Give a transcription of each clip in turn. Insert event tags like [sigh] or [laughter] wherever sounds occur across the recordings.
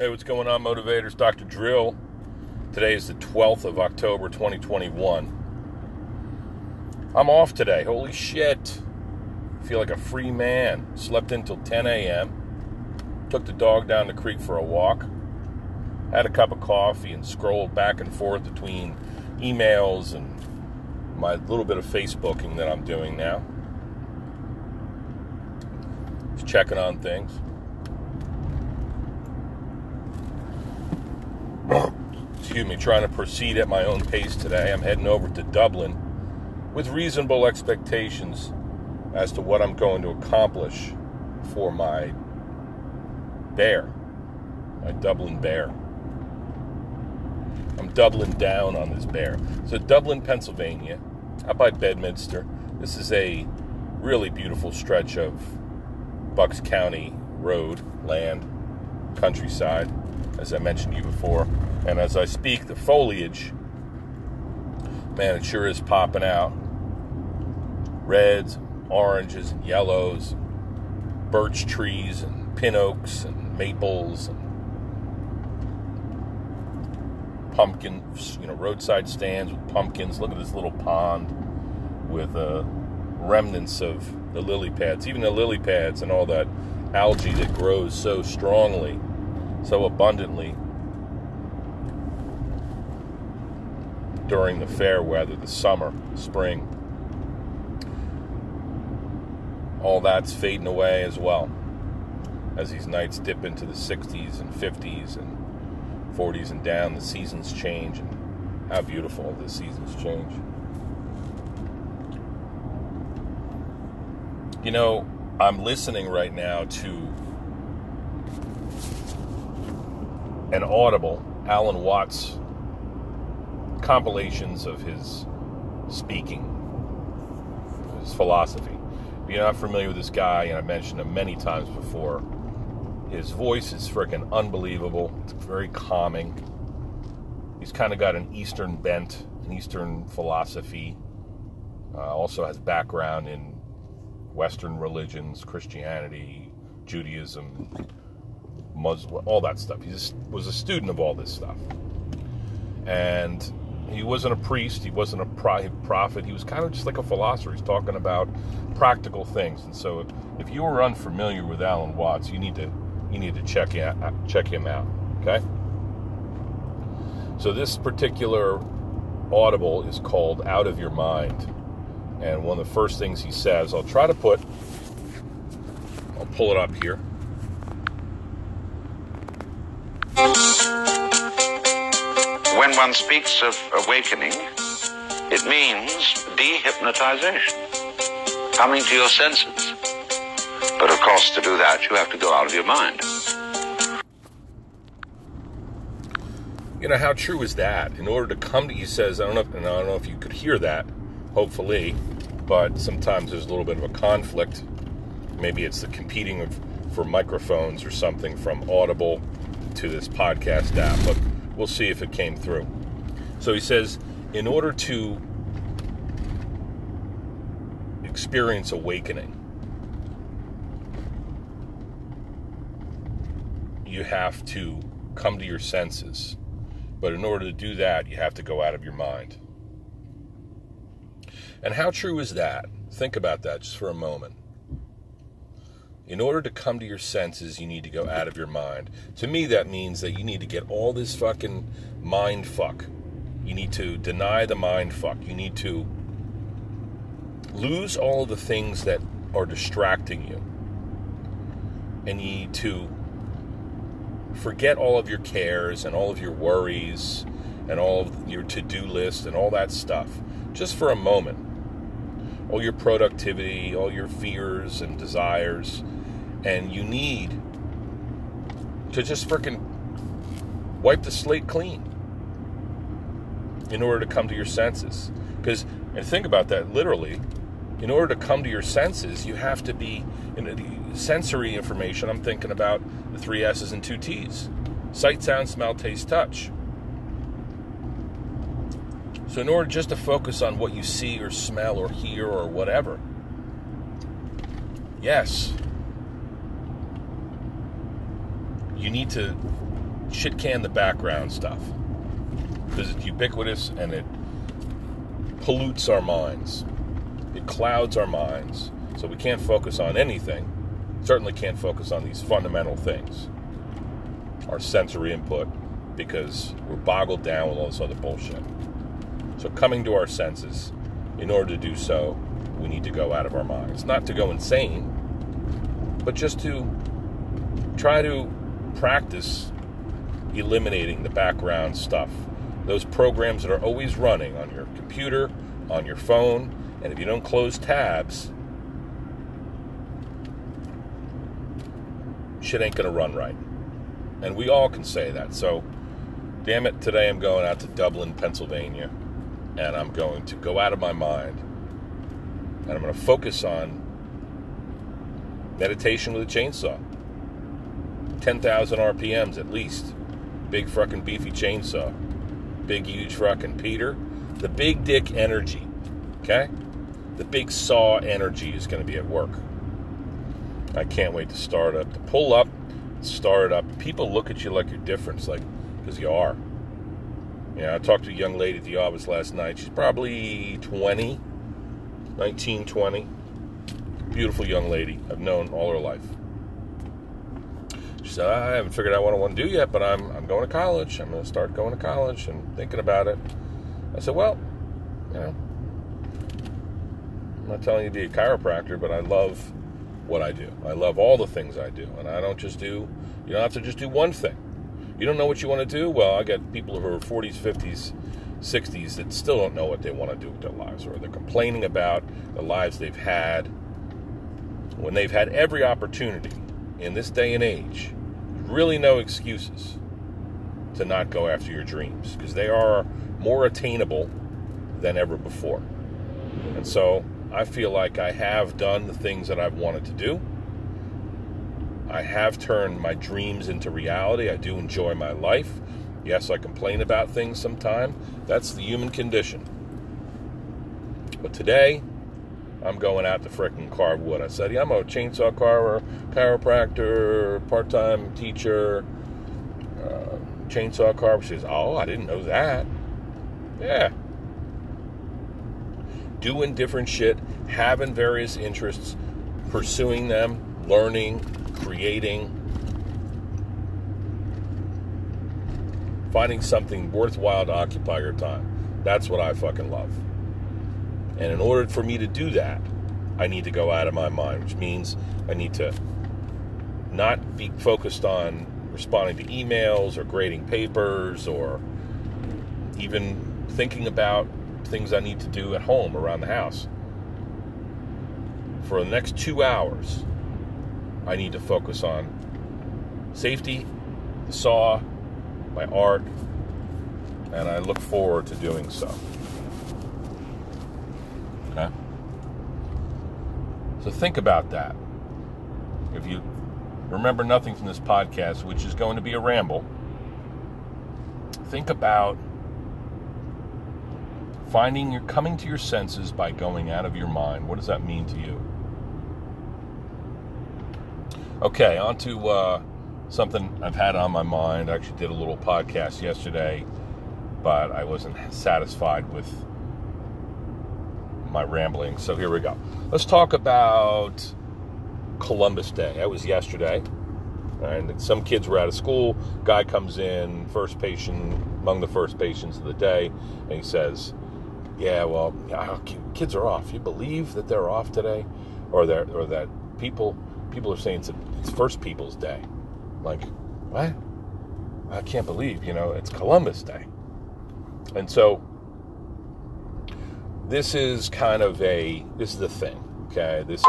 Hey, what's going on, motivators? Dr. Drill. Today is the 12th of October, 2021. I'm off today. Holy shit. I feel like a free man. Slept until 10 a.m. Took the dog down the creek for a walk. Had a cup of coffee and scrolled back and forth between emails and my little bit of Facebooking that I'm doing now. Just checking on things. Excuse me, trying to proceed at my own pace today. I'm heading over to Dublin with reasonable expectations as to what I'm going to accomplish for my bear, my Dublin bear. I'm doubling down on this bear. So, Dublin, Pennsylvania, out by Bedminster. This is a really beautiful stretch of Bucks County road, land, countryside, as I mentioned to you before. And as I speak, the foliage, man, it sure is popping out. Reds, oranges, and yellows, birch trees, and pin oaks, and maples, and pumpkins, you know, roadside stands with pumpkins. Look at this little pond with uh, remnants of the lily pads, even the lily pads and all that algae that grows so strongly, so abundantly during the fair weather, the summer, spring. All that's fading away as well as these nights dip into the 60s and 50s and 40s and down. The seasons change, and how beautiful the seasons change. You know, I'm listening right now to an audible Alan Watts compilations of his speaking, his philosophy. If you're not familiar with this guy, and I mentioned him many times before, his voice is freaking unbelievable. It's very calming. He's kind of got an Eastern bent, an Eastern philosophy. Uh, also has background in Western religions, Christianity, Judaism, Muslim, all that stuff. He just was a student of all this stuff. And he wasn't a priest, he wasn't a prophet, he was kind of just like a philosopher. He's talking about practical things. And so if you were unfamiliar with Alan Watts, you need to you need to check him, uh, check him out, okay? So this particular audible is called Out of Your Mind. And one of the first things he says, I'll try to put I'll pull it up here. One speaks of awakening, it means dehypnotization, coming to your senses. But of course, to do that, you have to go out of your mind. You know how true is that? In order to come to, he says, I don't know, if, I don't know if you could hear that, hopefully, but sometimes there's a little bit of a conflict. Maybe it's the competing of, for microphones or something from Audible to this podcast app. But We'll see if it came through. So he says, in order to experience awakening, you have to come to your senses. But in order to do that, you have to go out of your mind. And how true is that? Think about that just for a moment. In order to come to your senses, you need to go out of your mind. To me, that means that you need to get all this fucking mind fuck. You need to deny the mind fuck. You need to lose all of the things that are distracting you. And you need to forget all of your cares and all of your worries and all of your to do list and all that stuff just for a moment. All your productivity, all your fears and desires and you need to just freaking wipe the slate clean in order to come to your senses. Because, and think about that literally, in order to come to your senses, you have to be in the sensory information. I'm thinking about the three S's and two T's sight, sound, smell, taste, touch. So, in order just to focus on what you see or smell or hear or whatever, yes, you need to shit can the background stuff because it's ubiquitous and it pollutes our minds. It clouds our minds, so we can't focus on anything. Certainly can't focus on these fundamental things, our sensory input, because we're boggled down with all this other bullshit. So, coming to our senses, in order to do so, we need to go out of our minds. Not to go insane, but just to try to practice eliminating the background stuff. Those programs that are always running on your computer, on your phone, and if you don't close tabs, shit ain't gonna run right. And we all can say that. So, damn it, today I'm going out to Dublin, Pennsylvania, and I'm going to go out of my mind. And I'm going to focus on meditation with a chainsaw. 10,000 RPMs at least. Big fucking beefy chainsaw. Big, huge fucking Peter. The big dick energy. Okay? The big saw energy is going to be at work. I can't wait to start up. To pull up, start up. People look at you like you're different. Like, because you are. Yeah, I talked to a young lady at the office last night. She's probably 20, 19, 20. Beautiful young lady. I've known all her life. She said, I haven't figured out what I want to do yet, but I'm, I'm going to college. I'm going to start going to college and thinking about it. I said, well, you know, I'm not telling you to be a chiropractor, but I love what I do. I love all the things I do. And I don't just do, you don't have to just do one thing. You don't know what you want to do? Well, I get people who are 40s, 50s, 60s that still don't know what they want to do with their lives, or they're complaining about the lives they've had when they've had every opportunity in this day and age. Really, no excuses to not go after your dreams because they are more attainable than ever before. And so I feel like I have done the things that I've wanted to do. I have turned my dreams into reality. I do enjoy my life. Yes, I complain about things sometimes. That's the human condition. But today, I'm going out to frickin' carve wood. I said, yeah, I'm a chainsaw carver, chiropractor, part time teacher, uh, chainsaw carver. She says, oh, I didn't know that. Yeah. Doing different shit, having various interests, pursuing them, learning, creating, finding something worthwhile to occupy your time. That's what I fucking love. And in order for me to do that, I need to go out of my mind, which means I need to not be focused on responding to emails or grading papers or even thinking about things I need to do at home around the house. For the next two hours, I need to focus on safety, the saw, my art, and I look forward to doing so. Okay? So think about that. If you remember nothing from this podcast, which is going to be a ramble, think about finding your coming to your senses by going out of your mind. What does that mean to you? Okay, on to uh, something I've had on my mind. I actually did a little podcast yesterday, but I wasn't satisfied with my rambling. So here we go. Let's talk about Columbus Day. That was yesterday. And some kids were out of school. Guy comes in, first patient, among the first patients of the day, and he says, Yeah, well, kids are off. You believe that they're off today? Or, that, or that people people are saying it's, it's First People's Day. Like, what? I can't believe, you know, it's Columbus Day. And so this is kind of a this is the thing, okay? This is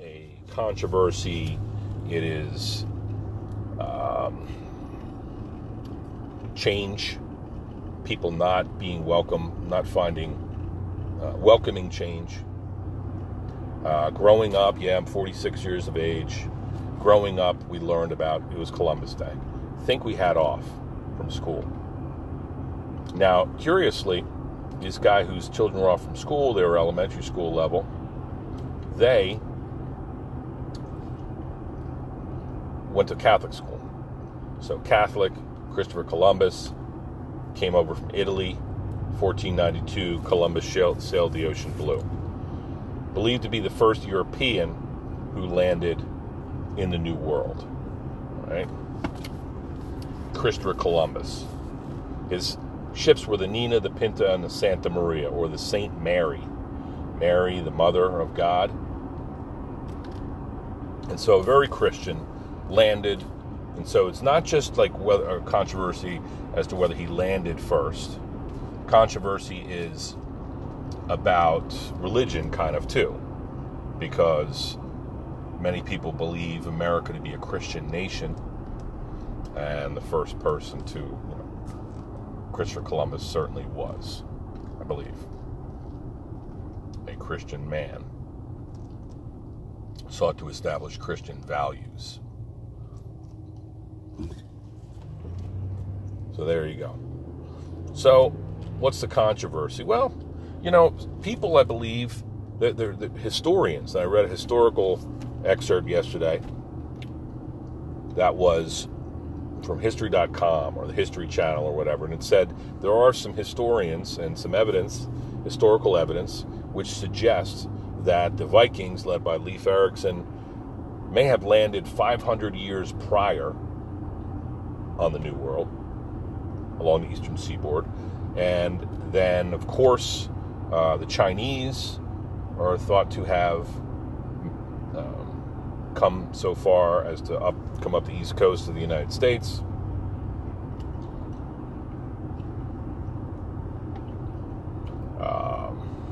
a controversy. It is um, change. People not being welcome, not finding uh, welcoming change. Uh, growing up, yeah, I'm 46 years of age. Growing up, we learned about it was Columbus Day. Think we had off from school. Now, curiously, this guy whose children were off from school, they were elementary school level, they went to Catholic school. So, Catholic, Christopher Columbus came over from Italy, 1492. Columbus sailed the ocean blue. Believed to be the first European who landed in the New World. Right? Christopher Columbus. His ships were the Nina, the Pinta, and the Santa Maria, or the Saint Mary. Mary, the Mother of God. And so, a very Christian, landed. And so, it's not just like whether a controversy as to whether he landed first. Controversy is about religion, kind of too, because many people believe America to be a Christian nation, and the first person to, Christopher Columbus certainly was, I believe, a Christian man, sought to establish Christian values. So there you go. So, what's the controversy? Well, you know, people, I believe, they're, they're, they're historians. I read a historical excerpt yesterday that was from history.com or the History Channel or whatever, and it said there are some historians and some evidence, historical evidence, which suggests that the Vikings, led by Leif Erikson, may have landed 500 years prior on the New World along the eastern seaboard. And then, of course, uh, the Chinese are thought to have um, come so far as to up, come up the east coast of the United States. Um,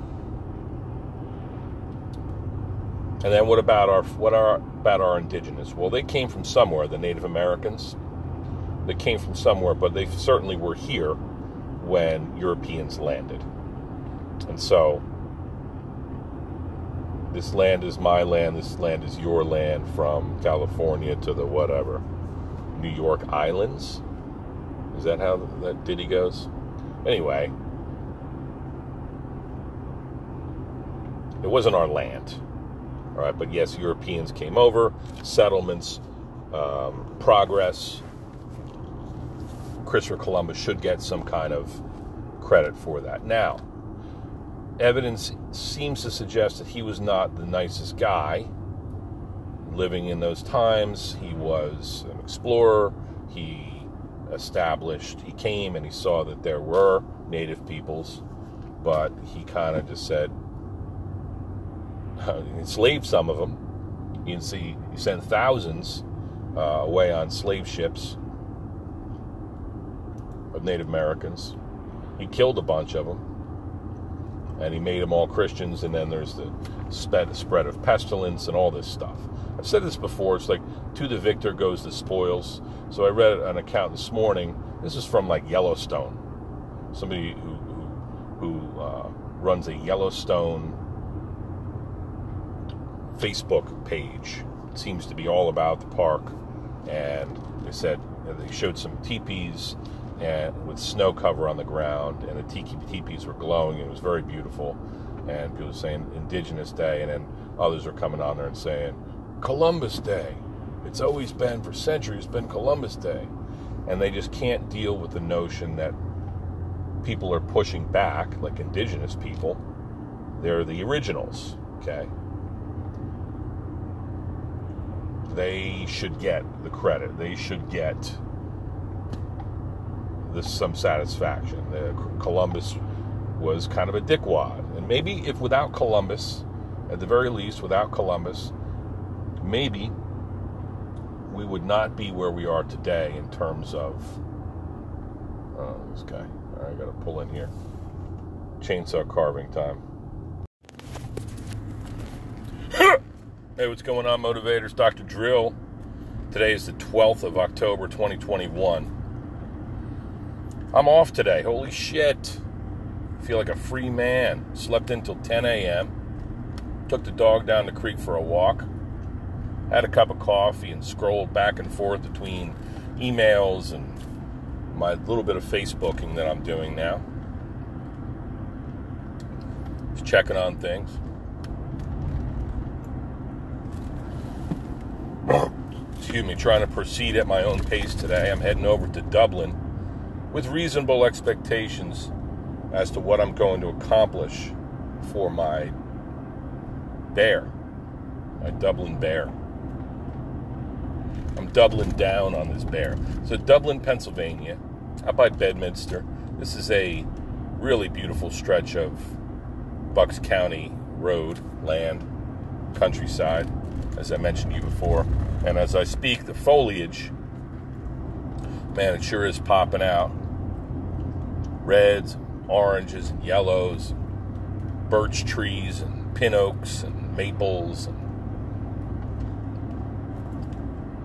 and then what about our what are about our indigenous? Well, they came from somewhere. The Native Americans, they came from somewhere, but they certainly were here when Europeans landed. And so, this land is my land, this land is your land from California to the whatever, New York Islands. Is that how that ditty goes? Anyway, it wasn't our land. All right, but yes, Europeans came over, settlements, um, progress, Christopher Columbus should get some kind of credit for that. Now, evidence seems to suggest that he was not the nicest guy living in those times. He was an explorer. He established, he came and he saw that there were native peoples, but he kind of just said, enslaved some of them. You can see he sent thousands uh, away on slave ships of Native Americans. He killed a bunch of them. And he made them all Christians, and then there's the spread of pestilence and all this stuff. I've said this before. It's like to the victor goes the spoils. So I read an account this morning. This is from like Yellowstone. Somebody who who, who uh, runs a Yellowstone Facebook page. It seems to be all about the park, and they said they showed some teepees and with snow cover on the ground, and the tiki teepees were glowing. It was very beautiful, and people were saying Indigenous Day, and then others are coming on there and saying Columbus Day. It's always been for centuries been Columbus Day, and they just can't deal with the notion that people are pushing back, like Indigenous people. They're the originals, okay? They should get the credit. They should get this some satisfaction. Columbus was kind of a dickwad, and maybe if without Columbus, at the very least, without Columbus, maybe we would not be where we are today in terms of. Oh, this guy. All right, I got to pull in here. Chainsaw carving time. [coughs] hey, what's going on, motivators? Dr. Drill. Today is the 12th of October, 2021. I'm off today. Holy shit. Feel like a free man. Slept until 10 a.m. Took the dog down the creek for a walk. Had a cup of coffee and scrolled back and forth between emails and my little bit of Facebooking that I'm doing now. Just checking on things. [coughs] Excuse me, trying to proceed at my own pace today. I'm heading over to Dublin with reasonable expectations as to what I'm going to accomplish for my bear, my Dublin bear. I'm doubling down on this bear. So, Dublin, Pennsylvania, out by Bedminster. This is a really beautiful stretch of Bucks County road, land, countryside, as I mentioned to you before. And as I speak, the foliage, man, it sure is popping out. Reds, oranges, yellows, birch trees, and pin oaks, and maples, and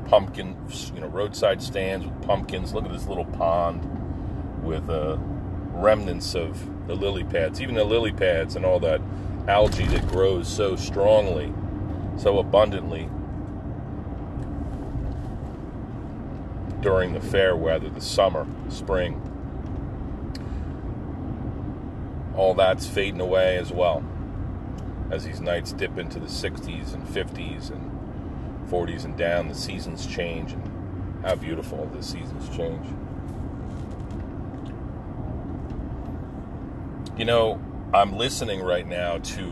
pumpkins, you know, roadside stands with pumpkins. Look at this little pond with uh, remnants of the lily pads, even the lily pads and all that algae that grows so strongly, so abundantly during the fair weather, the summer, spring. All that's fading away as well as these nights dip into the 60s and 50s and 40s and down, the seasons change, and how beautiful the seasons change. You know, I'm listening right now to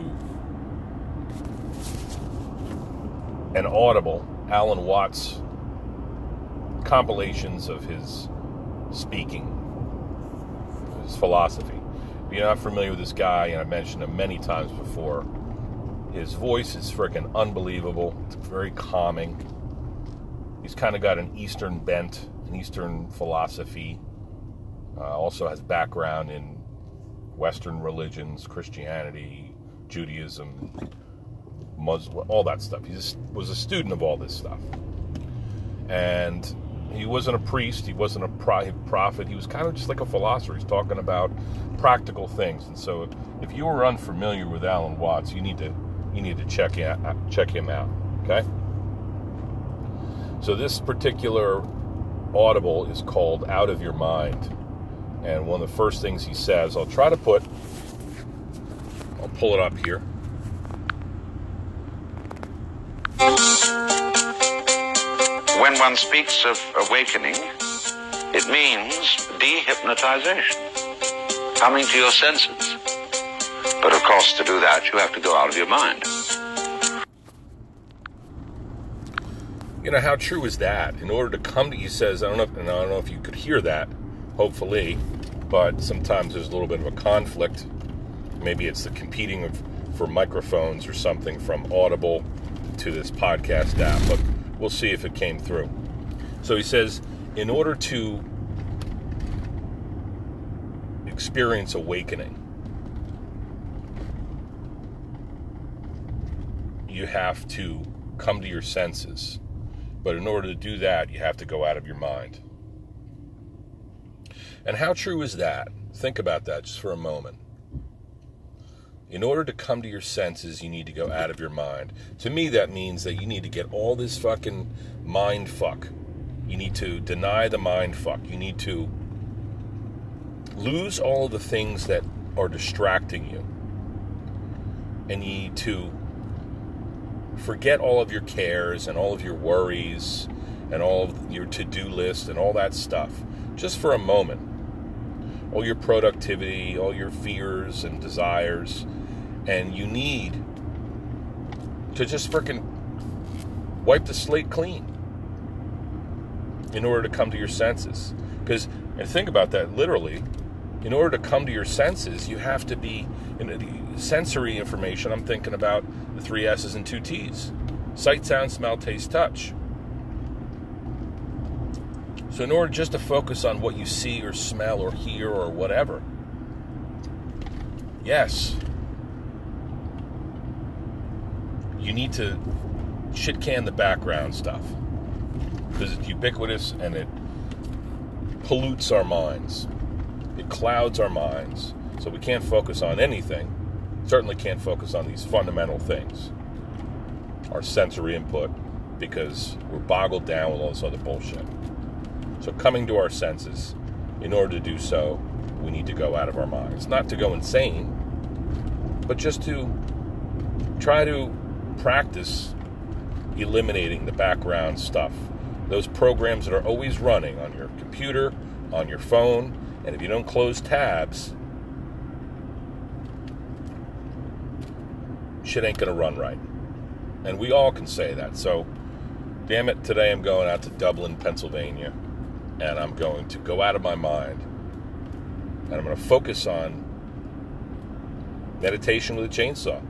an audible Alan Watts compilations of his speaking, his philosophy. If you're not familiar with this guy, and I've mentioned him many times before, his voice is freaking unbelievable. It's very calming. He's kind of got an Eastern bent, an Eastern philosophy. Uh, also has background in Western religions, Christianity, Judaism, Muslim, all that stuff. He just was a student of all this stuff. And he wasn't a priest, he wasn't a prophet, he was kind of just like a philosopher. He's talking about practical things. And so if you were unfamiliar with Alan Watts, you need to you need to check him, uh, check him out. Okay. So this particular audible is called "Out of Your Mind," and one of the first things he says, I'll try to put, I'll pull it up here. One speaks of awakening, it means dehypnotization, coming to your senses. But of course, to do that, you have to go out of your mind. You know, how true is that? In order to come to, he says, I don't know, if, and I don't know if you could hear that, hopefully, but sometimes there's a little bit of a conflict. Maybe it's the competing of, for microphones or something from Audible to this podcast app, but we'll see if it came through. So he says, in order to experience awakening, you have to come to your senses. But in order to do that, you have to go out of your mind. And how true is that? Think about that just for a moment. In order to come to your senses, you need to go out of your mind. To me, that means that you need to get all this fucking mind fuck. You need to deny the mind fuck. You need to lose all the things that are distracting you. And you need to forget all of your cares and all of your worries and all of your to do list and all that stuff just for a moment. All your productivity, all your fears and desires, and you need to just freaking wipe the slate clean in order to come to your senses. Because, and think about that literally, in order to come to your senses, you have to be in sensory information. I'm thinking about the three S's and two T's sight, sound, smell, taste, touch. So, in order just to focus on what you see or smell or hear or whatever, yes, you need to shit can the background stuff. Because it's ubiquitous and it pollutes our minds, it clouds our minds, so we can't focus on anything. Certainly can't focus on these fundamental things, our sensory input, because we're boggled down with all this other bullshit. So, coming to our senses, in order to do so, we need to go out of our minds. Not to go insane, but just to try to practice eliminating the background stuff, those programs that are always running on your computer, on your phone, and if you don't close tabs, shit ain't gonna run right. And we all can say that. So, damn it, today I'm going out to Dublin, Pennsylvania, and I'm going to go out of my mind, and I'm going to focus on meditation with a chainsaw.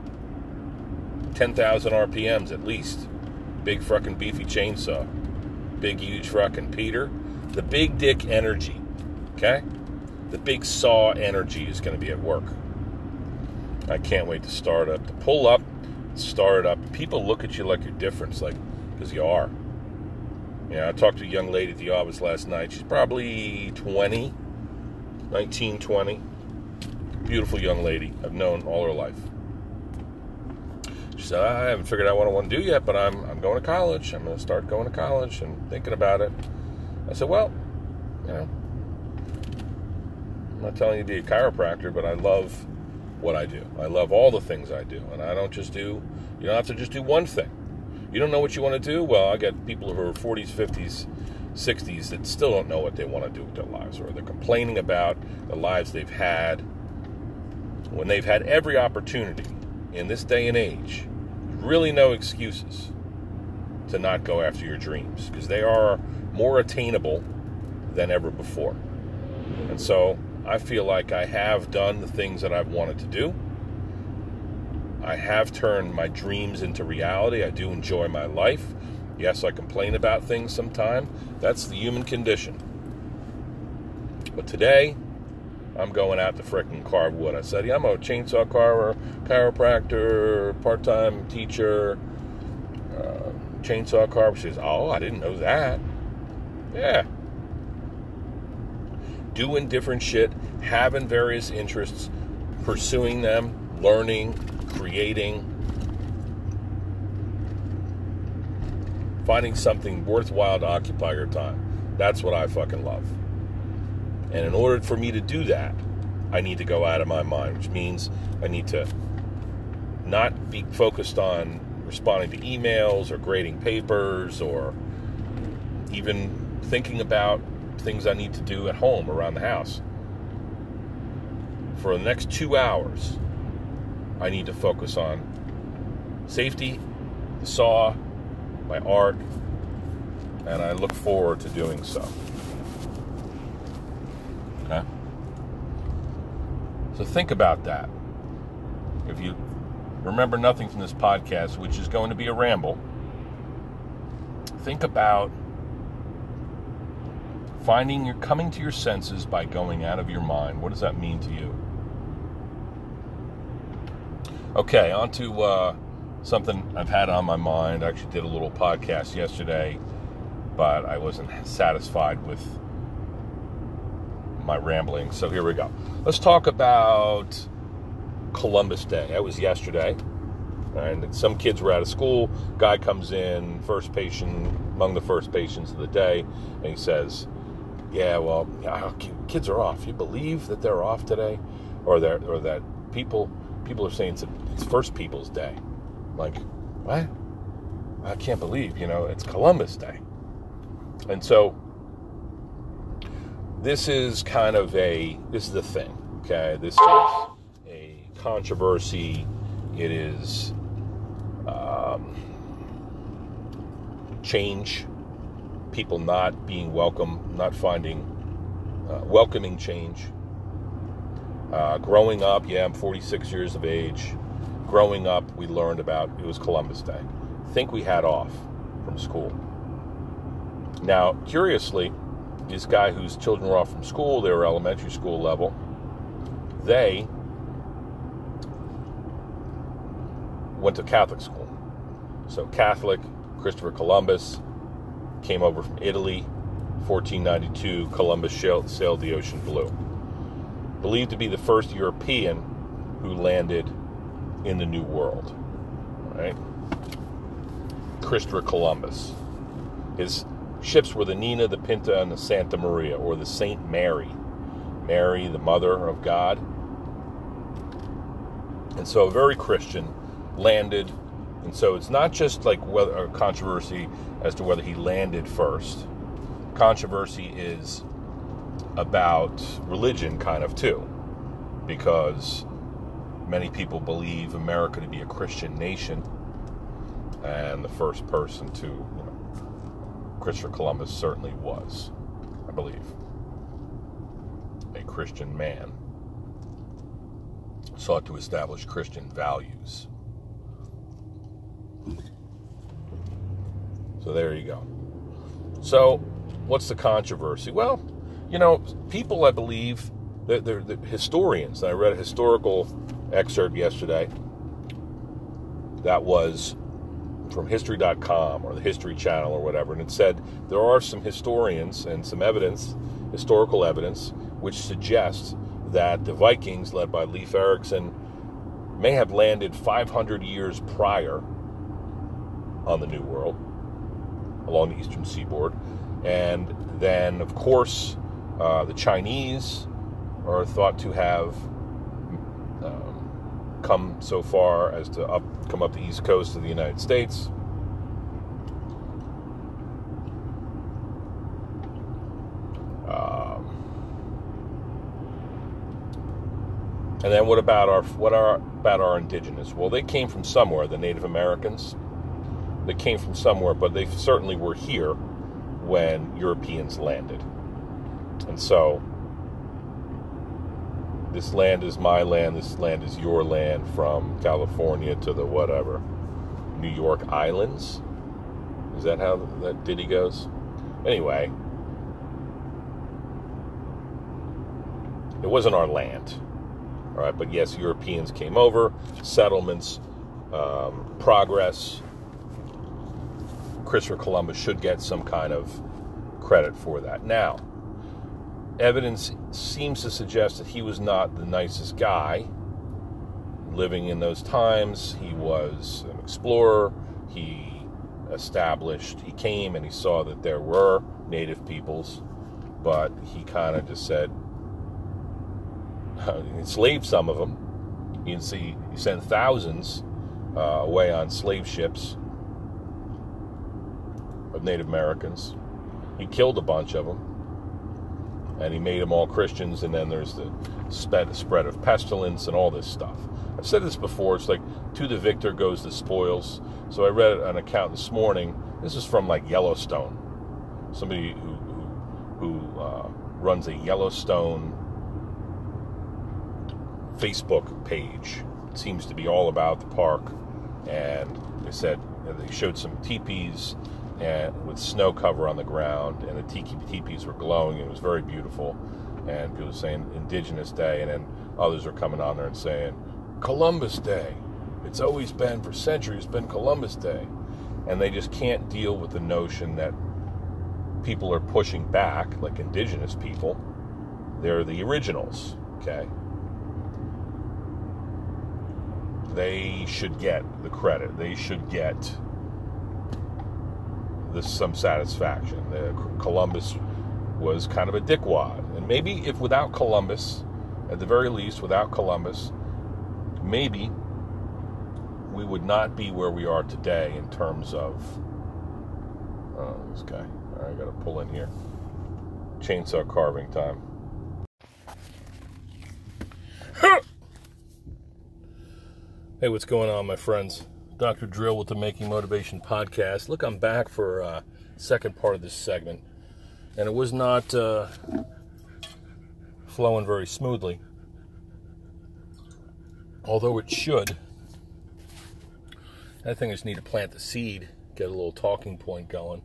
10,000 RPMs at least. Big fucking beefy chainsaw. Big, huge fucking Peter. The big dick energy. Okay? The big saw energy is going to be at work. I can't wait to start up. To pull up, start up. People look at you like you're different. Like, because you are. Yeah, I talked to a young lady at the office last night. She's probably 20, 19, 20. Beautiful young lady I've known all her life. Said, uh, I haven't figured out what I want to do yet, but I'm, I'm going to college. I'm going to start going to college and thinking about it. I said, well, you know, I'm not telling you to be a chiropractor, but I love what I do. I love all the things I do. And I don't just do, you don't have to just do one thing. You don't know what you want to do? Well, I got people who are 40s, 50s, 60s that still don't know what they want to do with their lives, or they're complaining about the lives they've had when they've had every opportunity in this day and age. Really, no excuses to not go after your dreams because they are more attainable than ever before. And so I feel like I have done the things that I've wanted to do. I have turned my dreams into reality. I do enjoy my life. Yes, I complain about things sometimes. That's the human condition. But today, I'm going out to frickin' carve wood. I said, yeah, I'm a chainsaw carver, chiropractor, part time teacher, uh, chainsaw carver. She says, oh, I didn't know that. Yeah. Doing different shit, having various interests, pursuing them, learning, creating, finding something worthwhile to occupy your time. That's what I fucking love. And in order for me to do that, I need to go out of my mind, which means I need to not be focused on responding to emails or grading papers or even thinking about things I need to do at home around the house. For the next two hours, I need to focus on safety, the saw, my art, and I look forward to doing so. Okay? So think about that. If you remember nothing from this podcast, which is going to be a ramble, think about finding your coming to your senses by going out of your mind. What does that mean to you? Okay, on to uh, something I've had on my mind. I actually did a little podcast yesterday, but I wasn't satisfied with my rambling. So here we go. Let's talk about Columbus Day. That was yesterday. And some kids were out of school. Guy comes in, first patient, among the first patients of the day, and he says, Yeah, well, oh, kids are off. You believe that they're off today? Or, that, or that people people are saying it's, a, it's First People's Day. Like, what? I can't believe, you know, it's Columbus Day. And so this is kind of a this is the thing, okay? This is a controversy. It is um, change. People not being welcome, not finding uh, welcoming change. Uh, growing up, yeah, I'm 46 years of age. Growing up, we learned about it was Columbus Day. I think we had off from school. Now, curiously, this guy whose children were off from school, they were elementary school level, they went to Catholic school. So, Catholic, Christopher Columbus came over from Italy, 1492. Columbus sailed the ocean blue believed to be the first European who landed in the New World. Right? Christopher Columbus. His ships were the Nina, the Pinta, and the Santa Maria, or the Saint Mary. Mary, the Mother of God. And so, a very Christian, landed And so it's not just like whether a controversy as to whether he landed first. Controversy is about religion, kind of too, because many people believe America to be a Christian nation, and the first person to, Christopher Columbus certainly was, I believe, a Christian man, sought to establish Christian values. So there you go. So, what's the controversy? Well, you know, people, I believe, they're, they're, they're historians. I read a historical excerpt yesterday that was from history.com or the History Channel or whatever, and it said there are some historians and some evidence, historical evidence, which suggests that the Vikings, led by Leif Erikson, may have landed 500 years prior on the New World along the eastern seaboard. And then, of course, uh, the Chinese are thought to have um, come so far as to up, come up the east coast of the United States. Um, and then what about our what are about our indigenous? Well, they came from somewhere. The Native Americans. They came from somewhere, but they certainly were here when Europeans landed. And so, this land is my land, this land is your land from California to the whatever, New York Islands. Is that how that ditty goes? Anyway, it wasn't our land. All right, but yes, Europeans came over, settlements, um, progress. Christopher Columbus should get some kind of credit for that. Now, evidence seems to suggest that he was not the nicest guy living in those times. He was an explorer. He established, he came and he saw that there were native peoples, but he kind of just said, [laughs] enslaved some of them. You can see he sent thousands uh, away on slave ships of Native Americans. He killed a bunch of them and he made them all Christians. And then there's the spread of pestilence and all this stuff. I've said this before. It's like to the victor goes the spoils. So I read an account this morning. This is from like Yellowstone. Somebody who who, who uh, runs a Yellowstone Facebook page. It seems to be all about the park, and they said they showed some teepees and with snow cover on the ground, and the tiki teepees were glowing. It was very beautiful, and people were saying Indigenous Day, and then others were coming on there and saying Columbus Day. It's always been for centuries been Columbus Day, and they just can't deal with the notion that people are pushing back, like Indigenous people. They're the originals, okay? They should get the credit. They should get this some satisfaction. Columbus was kind of a dickwad, and maybe if without Columbus, at the very least, without Columbus, maybe we would not be where we are today in terms of. Oh, this guy. I got to pull in here. Chainsaw carving time. [laughs] hey, what's going on, my friends? Dr. Drill with the Making Motivation podcast. Look, I'm back for uh, second part of this segment, and it was not uh, flowing very smoothly, although it should. I think I just need to plant the seed, get a little talking point going.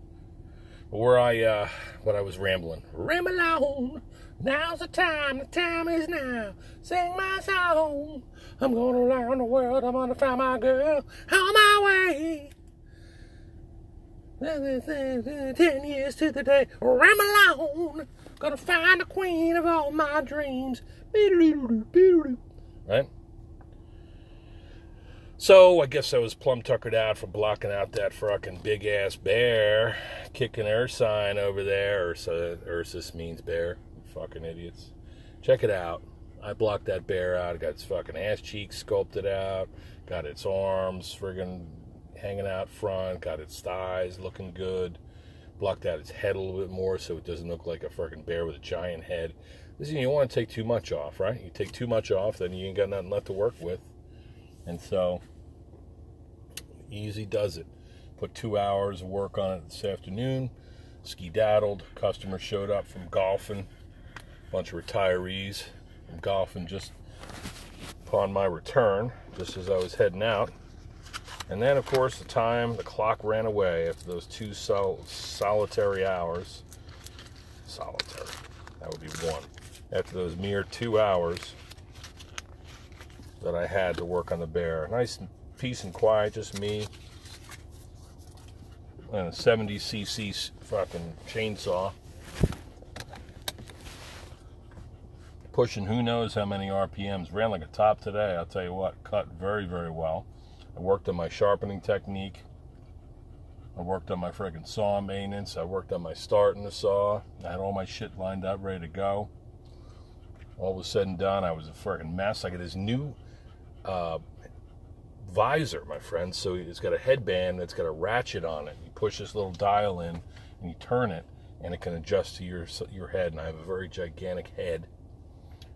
Where I, uh, what I was rambling, ramble on. Now's the time, the time is now. Sing my song. I'm gonna the world, I'm gonna find my girl on my way. Ten years to the day, ram alone. Gonna find the queen of all my dreams. Right? So I guess I was plumb tuckered out for blocking out that fucking big ass bear, kicking her sign over there. Ursa, Ursus means bear fucking idiots. Check it out. I blocked that bear out. got its fucking ass cheeks sculpted out. Got its arms, friggin' hanging out front, got its thighs looking good, blocked out its head a little bit more so it doesn't look like a fucking bear with a giant head. Listen, you don't want to take too much off, right? You take too much off, then you ain't got nothing left to work with. And so, easy does it. Put two hours of work on it this afternoon. Ski-daddled. Customer showed up from golfing. Bunch of retirees from golfing just upon my return, just as I was heading out. And then, of course, the time, the clock ran away after those two sol- solitary hours. Solitary. That would be one. After those mere two hours that I had to work on the bear. Nice peace and quiet, just me and a 70cc fucking chainsaw. Pushing who knows how many RPMs. Ran like a top today, I'll tell you what. Cut very, very well. I worked on my sharpening technique. I worked on my friggin' saw maintenance. I worked on my start starting the saw. I had all my shit lined up, ready to go. All was said and done, I was a friggin' mess. I got this new uh, visor, my friend. So it's got a headband that's got a ratchet on it. You push this little dial in and you turn it, and it can adjust to your your head. And I have a very gigantic head,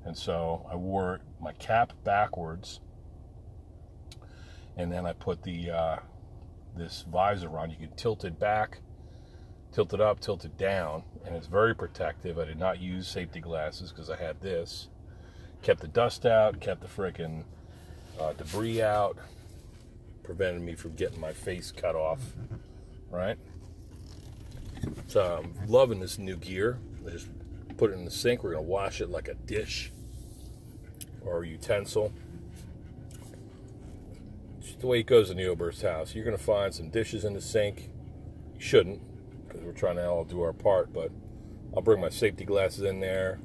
and so I wore my cap backwards, and then I put the uh, this visor on. You can tilt it back, tilt it up, tilt it down, and it's very protective. I did not use safety glasses because I had this. Kept the dust out, kept the frickin' uh, debris out, prevented me from getting my face cut off, right? So I'm loving this new gear. I just put it in the sink. We're gonna wash it like a dish or utensil. Just the way it goes in the Oberst house. You're gonna find some dishes in the sink. You shouldn't, because we're trying to all do our part. But I'll bring my safety glasses in there.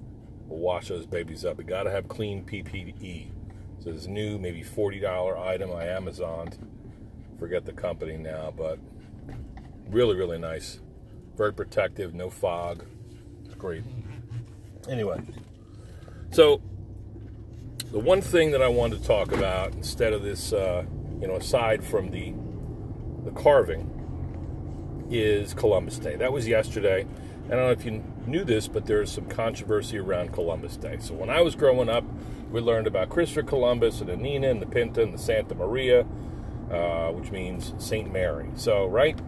We'll wash those babies up. We gotta have clean PPE. So this new, maybe $40 item I Amazoned. Forget the company now, but really, really nice. Very protective, no fog. It's great. Anyway, so the one thing that I wanted to talk about instead of this, uh, you know, aside from the the carving, is Columbus Day. That was yesterday. I don't know if you knew this, but there's some controversy around Columbus Day. So when I was growing up, we learned about Christopher Columbus and the Nina and the Pinta and the Santa Maria, uh, which means Saint Mary. So, right,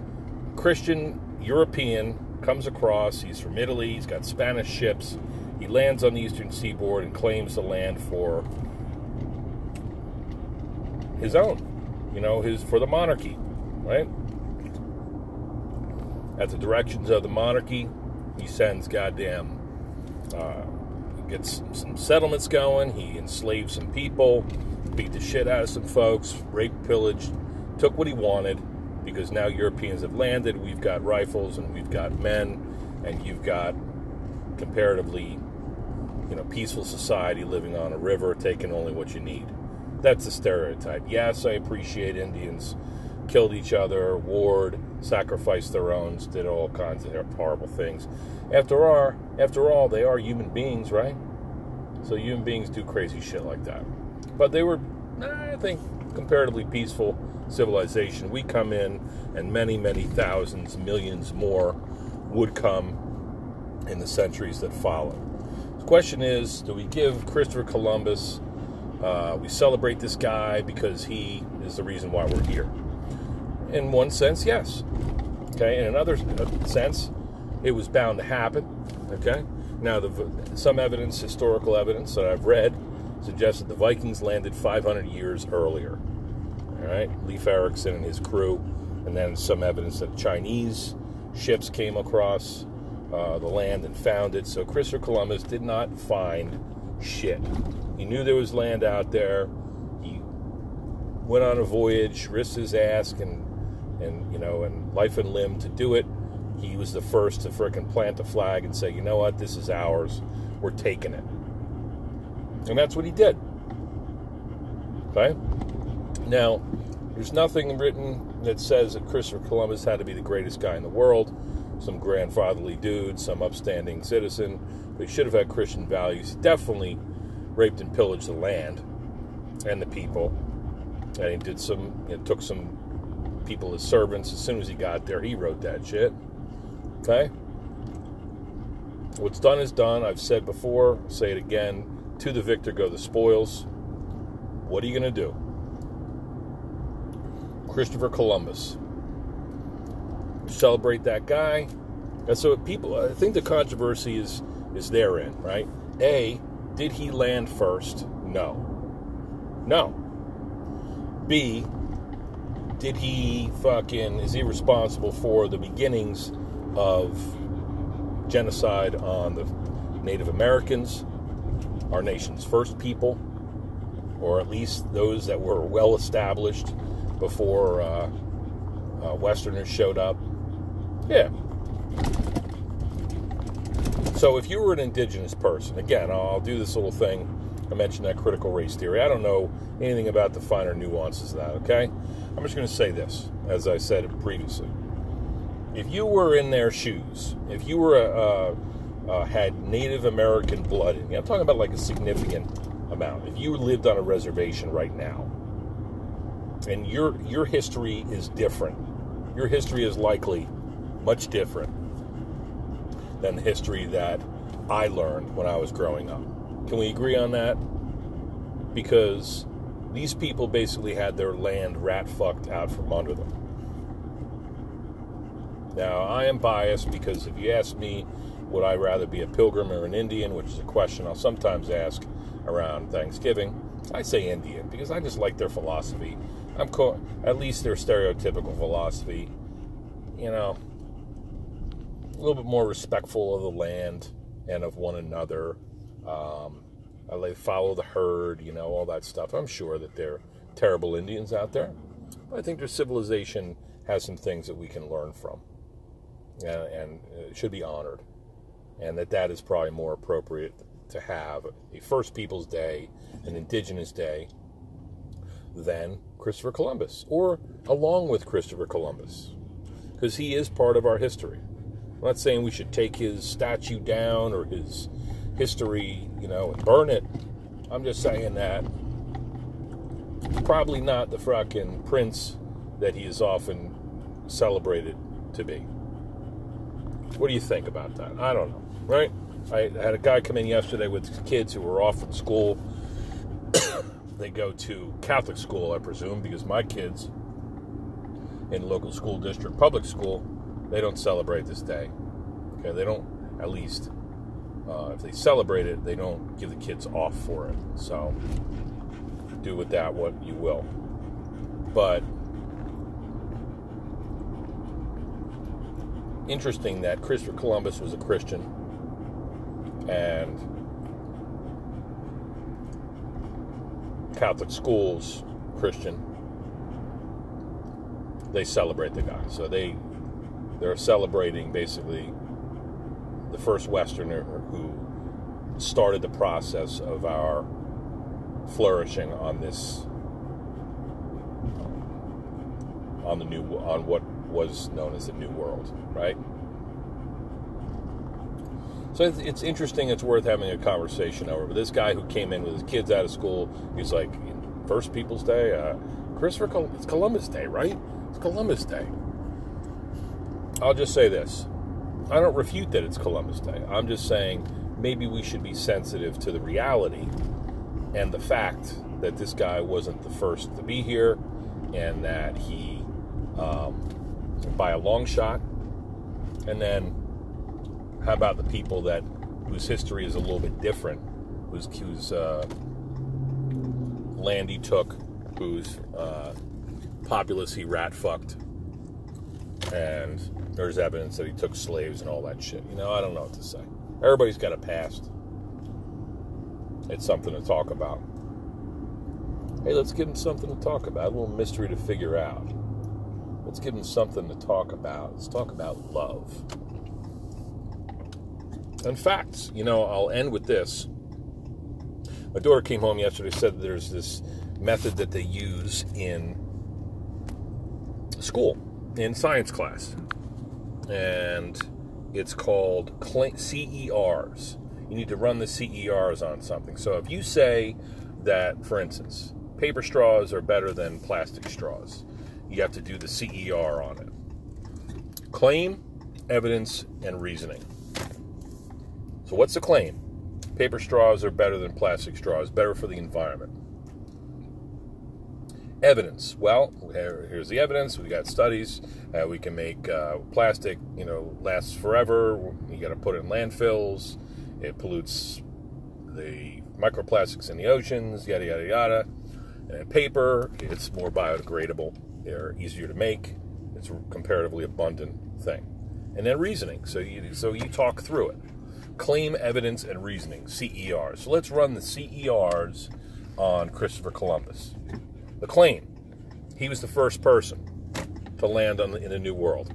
Christian European comes across. He's from Italy. He's got Spanish ships. He lands on the eastern seaboard and claims the land for his own. You know, his for the monarchy, right? At the directions of the monarchy, he sends goddamn. Uh, gets some settlements going. He enslaved some people, beat the shit out of some folks, raped, pillaged, took what he wanted because now Europeans have landed. We've got rifles and we've got men, and you've got comparatively, you know, peaceful society living on a river, taking only what you need. That's the stereotype. Yes, I appreciate Indians killed each other, warred, sacrificed their own, did all kinds of horrible things. After all, after all, they are human beings, right? So human beings do crazy shit like that. But they were, I think, comparatively peaceful civilization. We come in, and many, many thousands, millions more would come in the centuries that follow. The question is, do we give Christopher Columbus? Uh, we celebrate this guy because he is the reason why we're here in one sense, yes. Okay, in another sense, it was bound to happen. Okay, now the some evidence, historical evidence that I've read, suggests that the Vikings landed 500 years earlier. All right, Leif Erikson and his crew, and then some evidence that Chinese ships came across uh, the land and found it. So Christopher Columbus did not find shit. He knew there was land out there. He went on a voyage, risked his ass, and and you know, and life and limb to do it. He was the first to frickin' plant a flag and say, you know what, this is ours. We're taking it. And that's what he did. Okay? Now, there's nothing written that says that Christopher Columbus had to be the greatest guy in the world, some grandfatherly dude, some upstanding citizen, but he should have had Christian values. He definitely raped and pillaged the land and the people. And he did some, you know, took some people as servants. As soon as he got there, he wrote that shit. Okay? What's done is done. I've said before, say it again. To the victor go the spoils. What are you going to do? Christopher Columbus. Celebrate that guy. And so people, I think the controversy is is therein, right? A, did he land first? No. No. B, did he fucking is he responsible for the beginnings of genocide on the Native Americans, our nation's first people, or at least those that were well established before uh, uh, Westerners showed up? Yeah. So if you were an indigenous person, again, I'll do this little thing. I mentioned that critical race theory. I don't know anything about the finer nuances of that, okay? I'm just going to say this, as I said previously. If you were in their shoes, if you were a, had Native American blood in you, I'm talking about like a significant amount. If you lived on a reservation right now, and your your history is different, your history is likely much different than the history that I learned when I was growing up. Can we agree on that? Because these people basically had their land rat fucked out from under them. Now, I am biased because if you ask me, would I rather be a pilgrim or an Indian, which is a question I'll sometimes ask around Thanksgiving, I say Indian because I just like their philosophy. I'm co- at least their stereotypical philosophy. You know, little bit more respectful of the land and of one another. Um, they follow the herd, you know, all that stuff. I'm sure that there are terrible Indians out there, but I think their civilization has some things that we can learn from, and, and it should be honored, and that that is probably more appropriate to have a First Peoples Day, an Indigenous Day, than Christopher Columbus, or along with Christopher Columbus, because he is part of our history. I'm not saying we should take his statue down or his history, you know, and burn it. I'm just saying that probably not the fucking prince that he is often celebrated to be. What do you think about that? I don't know, right? I had a guy come in yesterday with kids who were off from school. [coughs] they go to Catholic school, I presume, because my kids in local school district public school, they don't celebrate this day. Okay, they don't, at least uh, if they celebrate it, they don't give the kids off for it. So do with that what you will. But interesting that Christopher Columbus was a Christian and Catholic schools Christian. They celebrate the guy. So they they're celebrating basically the first Westerner who started the process of our flourishing on this on the new on what was known as the new world right? So it's, it's interesting it's worth having a conversation over but this guy who came in with his kids out of school he's like first people's day uh, christopher Col- it's columbus day right? It's columbus day i'll just say this I don't refute that it's Columbus Day. I'm just saying maybe we should be sensitive to the reality and the fact that this guy wasn't the first to be here and that he, um, by a long shot, and then how about the people that whose history is a little bit different, whose, whose uh, land he took, whose uh, populace he rat fucked, and there's evidence that he took slaves and all that shit. You know, I don't know what to say. Everybody's got a past. It's something to talk about. Hey, let's give him something to talk about. A little mystery to figure out. Let's give him something to talk about. Let's talk about love. And facts. You know, I'll end with this. My daughter came home yesterday said there's this method that they use in school, in science class and it's called CERs. You need to run the CERs on something. So if you say that, for instance, paper straws are better than plastic straws, you have to do the CER on it. Claim, evidence, and reasoning. So, what's the claim? Paper straws are better than plastic straws, better for the environment. Evidence. Well, here's the evidence. We got studies. Uh, we can make uh, plastic, you know, lasts forever. You got to put it in landfills. It pollutes the microplastics in the oceans. Yada yada yada. And paper, it's more biodegradable. They're easier to make. It's a comparatively abundant thing. And then reasoning. So you so you talk through it. Claim, evidence, and reasoning. CERs. So let's run the CERs on Christopher Columbus. Claim. He was the first person to land on the, in the New World.